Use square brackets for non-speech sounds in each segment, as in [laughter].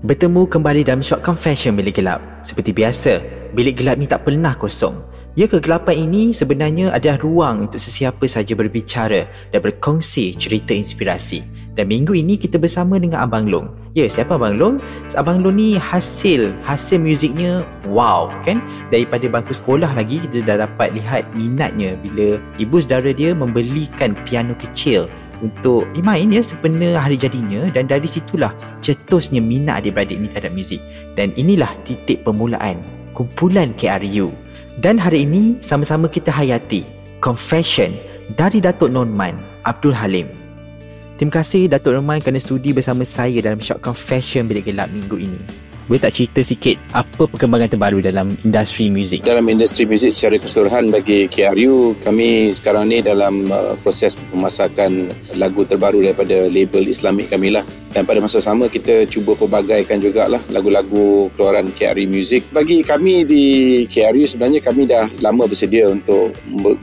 Bertemu kembali dalam Short Confession Bilik Gelap. Seperti biasa, bilik gelap ni tak pernah kosong. Ya kegelapan ini sebenarnya adalah ruang untuk sesiapa saja berbicara dan berkongsi cerita inspirasi. Dan minggu ini kita bersama dengan Abang Long. Ya, siapa Abang Long? Abang Long ni hasil, hasil muziknya wow kan? Daripada bangku sekolah lagi kita dah dapat lihat minatnya bila ibu saudara dia membelikan piano kecil untuk dimain ya sepenuh hari jadinya dan dari situlah cetusnya minat adik-beradik ni terhadap muzik. Dan inilah titik permulaan kumpulan KRU dan hari ini sama-sama kita hayati Confession dari Datuk Norman Abdul Halim. Terima kasih Datuk Norman kerana studi bersama saya dalam Short Confession Bilik Gelap minggu ini boleh tak cerita sikit apa perkembangan terbaru dalam industri muzik? Dalam industri muzik secara keseluruhan bagi KRU, kami sekarang ni dalam uh, proses pemasakan lagu terbaru daripada label Islamik kami lah. Dan pada masa sama kita cuba pelbagaikan jugalah lagu-lagu keluaran KRU Music. Bagi kami di KRU sebenarnya kami dah lama bersedia untuk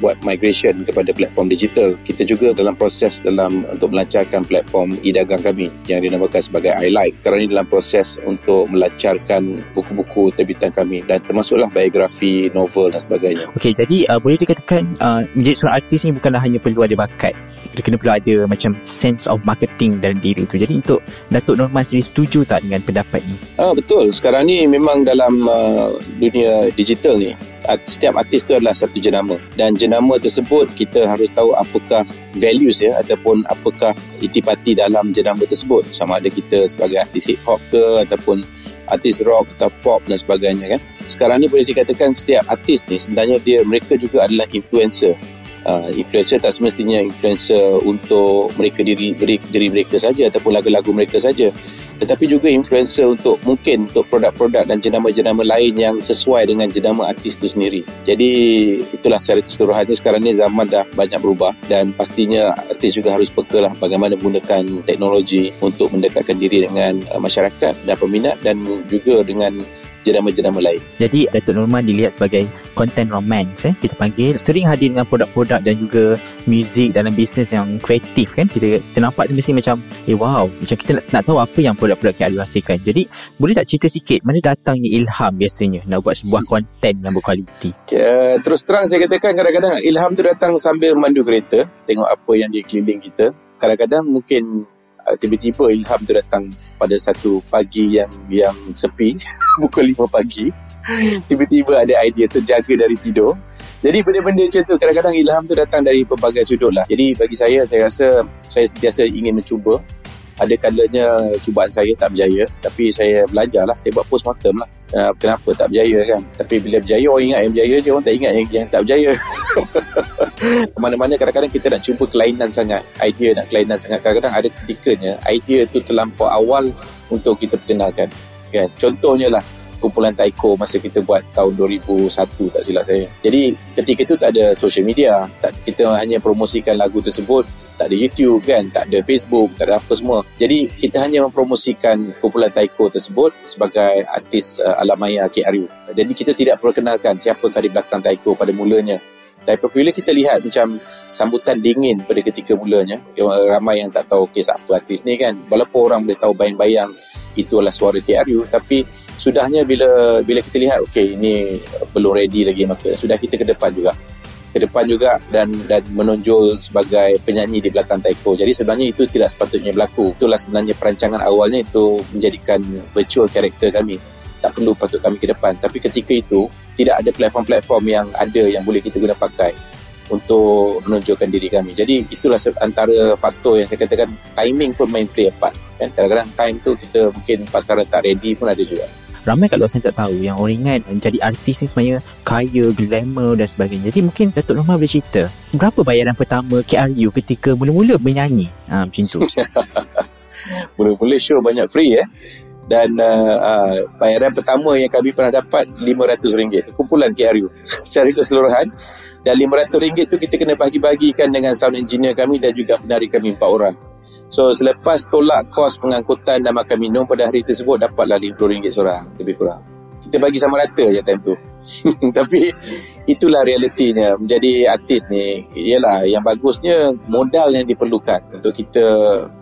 buat migration kepada platform digital. Kita juga dalam proses dalam untuk melancarkan platform e-dagang kami yang dinamakan sebagai iLike. Sekarang ini dalam proses untuk melancarkan buku-buku terbitan kami dan termasuklah biografi, novel dan sebagainya. Okey, jadi uh, boleh dikatakan uh, menjadi seorang artis ni bukanlah hanya perlu ada bakat dia kena perlu ada macam sense of marketing dalam diri tu. Jadi untuk Datuk Norman sendiri setuju tak dengan pendapat ni? Ah betul. Sekarang ni memang dalam uh, dunia digital ni setiap artis tu adalah satu jenama dan jenama tersebut kita harus tahu apakah values ya ataupun apakah itipati dalam jenama tersebut sama ada kita sebagai artis hip hop ke ataupun artis rock atau pop dan sebagainya kan sekarang ni boleh dikatakan setiap artis ni sebenarnya dia mereka juga adalah influencer uh, influencer tak semestinya influencer untuk mereka diri diri, diri mereka saja ataupun lagu-lagu mereka saja tetapi juga influencer untuk mungkin untuk produk-produk dan jenama-jenama lain yang sesuai dengan jenama artis itu sendiri. Jadi itulah secara keseluruhannya sekarang ni zaman dah banyak berubah dan pastinya artis juga harus peka lah bagaimana menggunakan teknologi untuk mendekatkan diri dengan uh, masyarakat dan peminat dan juga dengan jenama-jenama lain. Jadi Datuk Norman dilihat sebagai content romance eh kita panggil sering hadir dengan produk-produk dan juga muzik dalam bisnes yang kreatif kan kita, kita nampak mesti macam eh wow macam kita nak, nak tahu apa yang produk-produk KRU hasilkan. Jadi boleh tak cerita sikit mana datangnya ilham biasanya nak buat sebuah konten hmm. yang berkualiti? Uh, terus terang saya katakan kadang-kadang ilham tu datang sambil mandu kereta tengok apa yang di keliling kita. Kadang-kadang mungkin tiba-tiba ilham tu datang pada satu pagi yang yang sepi [laughs] pukul 5 pagi. Tiba-tiba ada idea terjaga dari tidur. Jadi benda-benda macam tu kadang-kadang ilham tu datang dari pelbagai sudut lah. Jadi bagi saya saya rasa saya sentiasa ingin mencuba. Ada kalanya cubaan saya tak berjaya tapi saya belajar lah. Saya buat postmortem lah. Kenapa tak berjaya kan? Tapi bila berjaya orang ingat yang berjaya je orang tak ingat yang, yang tak berjaya [laughs] mana-mana kadang-kadang kita nak cuba kelainan sangat idea nak kelainan sangat kadang-kadang ada ketikanya idea tu terlampau awal untuk kita perkenalkan kan contohnya lah kumpulan Taiko masa kita buat tahun 2001 tak silap saya. Jadi ketika itu tak ada social media, tak kita hanya promosikan lagu tersebut, tak ada YouTube kan, tak ada Facebook, tak ada apa semua. Jadi kita hanya mempromosikan kumpulan Taiko tersebut sebagai artis uh, alam maya KRU. Jadi kita tidak perkenalkan siapa di belakang Taiko pada mulanya. Tapi apabila kita lihat macam sambutan dingin pada ketika mulanya, ramai yang tak tahu kes apa artis ni kan. Walaupun orang boleh tahu bayang-bayang itu adalah suara KRU tapi sudahnya bila bila kita lihat okey ini belum ready lagi maka sudah kita ke depan juga. Ke depan juga dan dan menonjol sebagai penyanyi di belakang taiko jadi sebenarnya itu tidak sepatutnya berlaku. Itulah sebenarnya perancangan awalnya itu menjadikan virtual karakter kami tak perlu patut kami ke depan tapi ketika itu tidak ada platform-platform yang ada yang boleh kita guna pakai untuk menunjukkan diri kami. Jadi itulah antara faktor yang saya katakan timing pun main play a part. Kan? Kadang-kadang time tu kita mungkin pasaran tak ready pun ada juga. Ramai kat luar sana tak tahu yang orang ingat menjadi artis ni sebenarnya kaya, glamour dan sebagainya. Jadi mungkin Datuk Norma boleh cerita berapa bayaran pertama KRU ketika mula-mula menyanyi? Ha, macam tu. [laughs] Mula-mula show banyak free eh dan uh, uh, bayaran pertama yang kami pernah dapat RM500 kumpulan KRU [laughs] secara keseluruhan. Dan RM500 tu kita kena bagi-bagikan dengan sound engineer kami dan juga penari kami empat orang. So selepas tolak kos pengangkutan dan makan minum pada hari tersebut dapatlah RM50 seorang. Lebih kurang. Kita bagi sama rata je time tu. [laughs] Tapi itulah realitinya. Menjadi artis ni ialah yang bagusnya modal yang diperlukan untuk kita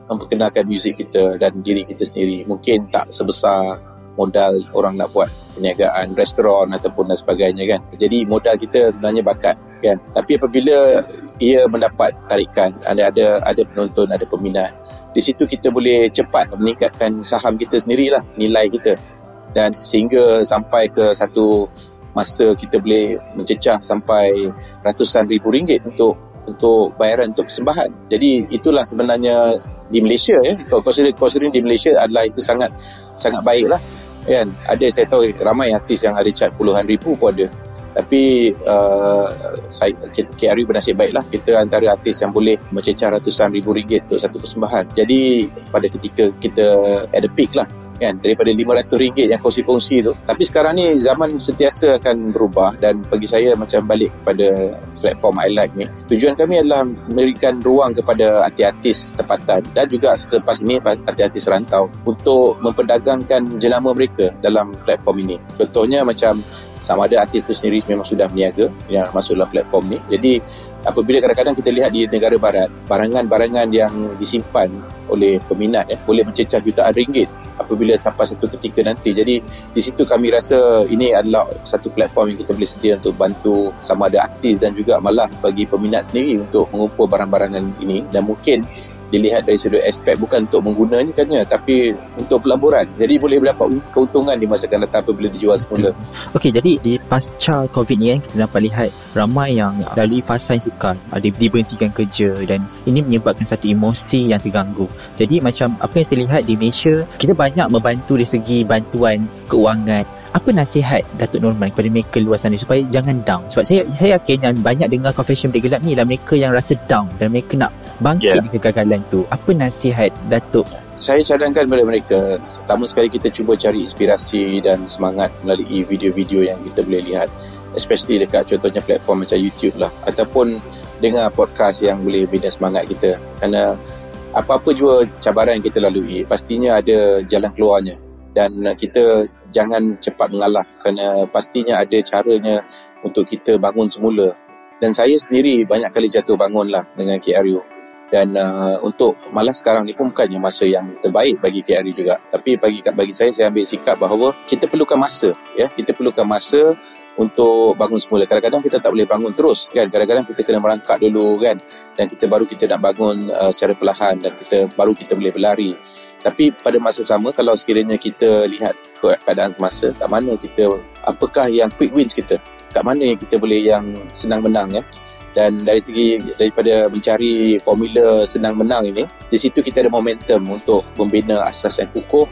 memperkenalkan muzik kita dan diri kita sendiri. Mungkin tak sebesar modal orang nak buat perniagaan restoran ataupun dan sebagainya kan? Jadi modal kita sebenarnya bakat kan? Tapi apabila ia mendapat tarikan ada ada ada penonton ada peminat di situ kita boleh cepat meningkatkan saham kita sendirilah nilai kita. Dan sehingga sampai ke satu masa kita boleh mencecah sampai ratusan ribu ringgit untuk untuk bayaran untuk persembahan. Jadi itulah sebenarnya di Malaysia ya. Kalau consider considering di Malaysia adalah itu sangat sangat baik lah kan? Ada saya tahu ramai artis yang ada cat puluhan ribu pun ada. Tapi uh, KRU bernasib baiklah. Kita antara artis yang boleh mencecah ratusan ribu ringgit untuk satu persembahan. Jadi pada ketika kita at the peak lah kan daripada RM500 yang kongsi-kongsi tu. Tapi sekarang ni zaman sentiasa akan berubah dan bagi saya macam balik kepada platform I like ni tujuan kami adalah memberikan ruang kepada artis-artis tempatan dan juga selepas ini artis-artis rantau untuk memperdagangkan jenama mereka dalam platform ini. Contohnya macam sama ada artis tu sendiri memang sudah berniaga yang masuk dalam platform ni. Jadi apabila kadang-kadang kita lihat di negara barat barangan-barangan yang disimpan oleh peminat ya, boleh mencecah jutaan ringgit apabila sampai satu ketika nanti. Jadi di situ kami rasa ini adalah satu platform yang kita boleh sedia untuk bantu sama ada artis dan juga malah bagi peminat sendiri untuk mengumpul barang-barangan ini dan mungkin dilihat dari sudut aspek bukan untuk menggunakannya tapi untuk pelaburan. Jadi boleh mendapat keuntungan di masa akan datang apabila dijual semula. Okey jadi di pasca COVID ni kan kita dapat lihat ramai yang lalui fasa yang sukar. Ada diberhentikan kerja dan ini menyebabkan satu emosi yang terganggu. Jadi macam apa yang saya lihat di Malaysia kita banyak membantu dari segi bantuan keuangan apa nasihat Datuk Norman kepada mereka luar sana supaya jangan down? Sebab saya saya yakin yang banyak dengar confession Bilik Gelap ni lah mereka yang rasa down dan mereka nak bangkit yeah. di kegagalan tu. Apa nasihat Datuk? Saya cadangkan kepada mereka pertama sekali kita cuba cari inspirasi dan semangat melalui video-video yang kita boleh lihat. Especially dekat contohnya platform macam YouTube lah. Ataupun dengar podcast yang boleh bina semangat kita. Kerana apa-apa juga cabaran yang kita lalui pastinya ada jalan keluarnya. Dan kita jangan cepat mengalah kerana pastinya ada caranya untuk kita bangun semula. Dan saya sendiri banyak kali jatuh bangun lah dengan KRU dan uh, untuk malah sekarang ni pun bukannya masa yang terbaik bagi KRU juga. Tapi bagi bagi saya saya ambil sikap bahawa kita perlukan masa ya. Kita perlukan masa untuk bangun semula. Kadang-kadang kita tak boleh bangun terus kan. Kadang-kadang kita kena merangkak dulu kan. Dan kita baru kita nak bangun uh, secara perlahan dan kita baru kita boleh berlari tapi pada masa sama kalau sekiranya kita lihat keadaan semasa kat mana kita apakah yang quick wins kita? Kat mana yang kita boleh yang senang menang ya? Dan dari segi daripada mencari formula senang menang ini di situ kita ada momentum untuk membina asas yang kukuh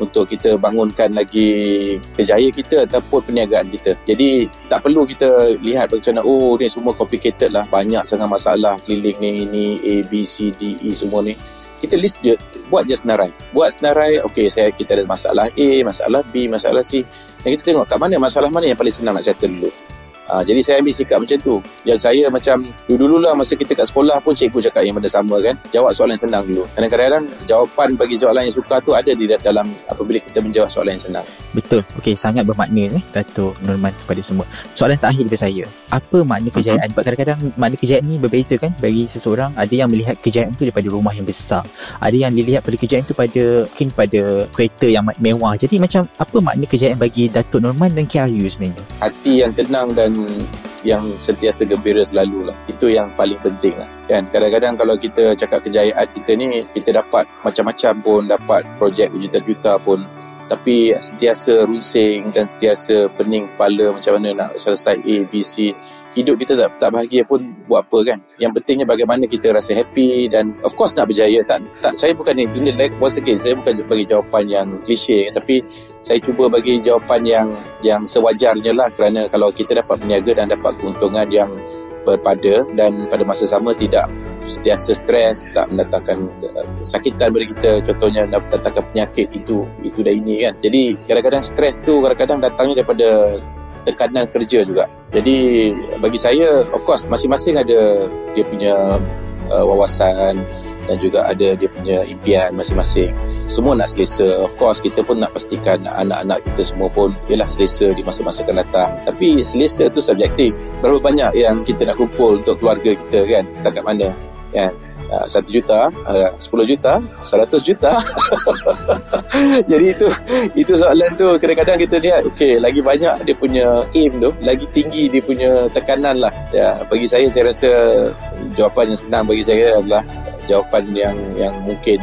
untuk kita bangunkan lagi kejayaan kita ataupun perniagaan kita. Jadi tak perlu kita lihat macam oh ni semua complicated lah. Banyak sangat masalah keliling ni ini A, B, C, D, E semua ni kita list je buat je senarai. Buat senarai okey saya kita ada masalah A masalah B masalah C. Dan kita tengok kat mana masalah mana yang paling senang nak settle dulu Ha, jadi saya ambil sikap macam tu. Yang saya macam dulu-dulu lah masa kita kat sekolah pun cikgu cakap yang benda sama kan. Jawab soalan yang senang dulu. Kadang-kadang jawapan bagi soalan yang suka tu ada di dalam apabila kita menjawab soalan yang senang. Betul. Okey, sangat bermakna eh Dato' Norman kepada semua. Soalan terakhir daripada saya. Apa makna kejayaan? Uh-huh. Sebab kadang-kadang makna kejayaan ni berbeza kan bagi seseorang. Ada yang melihat kejayaan tu daripada rumah yang besar. Ada yang dilihat pada kejayaan tu pada mungkin pada kereta yang mewah. Jadi macam apa makna kejayaan bagi Dato' Norman dan KRU sebenarnya? Hati yang tenang dan yang sentiasa gembira selalu lah. Itu yang paling penting lah. Kan? Kadang-kadang kalau kita cakap kejayaan kita ni, kita dapat macam-macam pun, dapat projek berjuta-juta pun. Tapi sentiasa rusing dan sentiasa pening kepala macam mana nak selesai A, B, C. Hidup kita tak, tak bahagia pun buat apa kan? Yang pentingnya bagaimana kita rasa happy dan of course nak berjaya. Tak, tak saya bukan ni ini like once again saya bukan bagi jawapan yang klise tapi saya cuba bagi jawapan yang yang sewajarnya lah kerana kalau kita dapat berniaga dan dapat keuntungan yang berpada dan pada masa sama tidak sentiasa stres tak mendatangkan kesakitan bagi kita. Contohnya mendatangkan penyakit itu itu dah ini kan. Jadi kadang-kadang stres tu kadang-kadang datangnya daripada tekanan kerja juga. Jadi bagi saya of course masing-masing ada dia punya uh, wawasan dan juga ada dia punya impian masing-masing. Semua nak selesa. Of course kita pun nak pastikan anak-anak kita semua pun ialah selesa di masa-masa akan datang. Tapi selesa tu subjektif. Berapa banyak yang kita nak kumpul untuk keluarga kita kan? Setakat mana kan uh, satu juta, uh, sepuluh juta, seratus juta. [laughs] Jadi itu itu soalan tu kadang-kadang kita lihat, okay, lagi banyak dia punya aim tu, lagi tinggi dia punya tekanan lah. Ya, bagi saya, saya rasa jawapan yang senang bagi saya adalah jawapan yang yang mungkin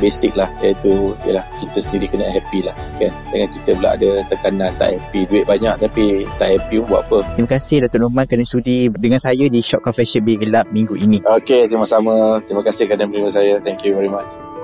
basic lah iaitu ialah kita sendiri kena happy lah kan dengan kita pula ada tekanan tak happy duit banyak tapi tak happy pun buat apa Terima kasih Datuk Norman kerana sudi dengan saya di Shop Confession Bilik Gelap minggu ini. Okey, sama-sama. Terima kasih kerana menerima saya. Thank you very much.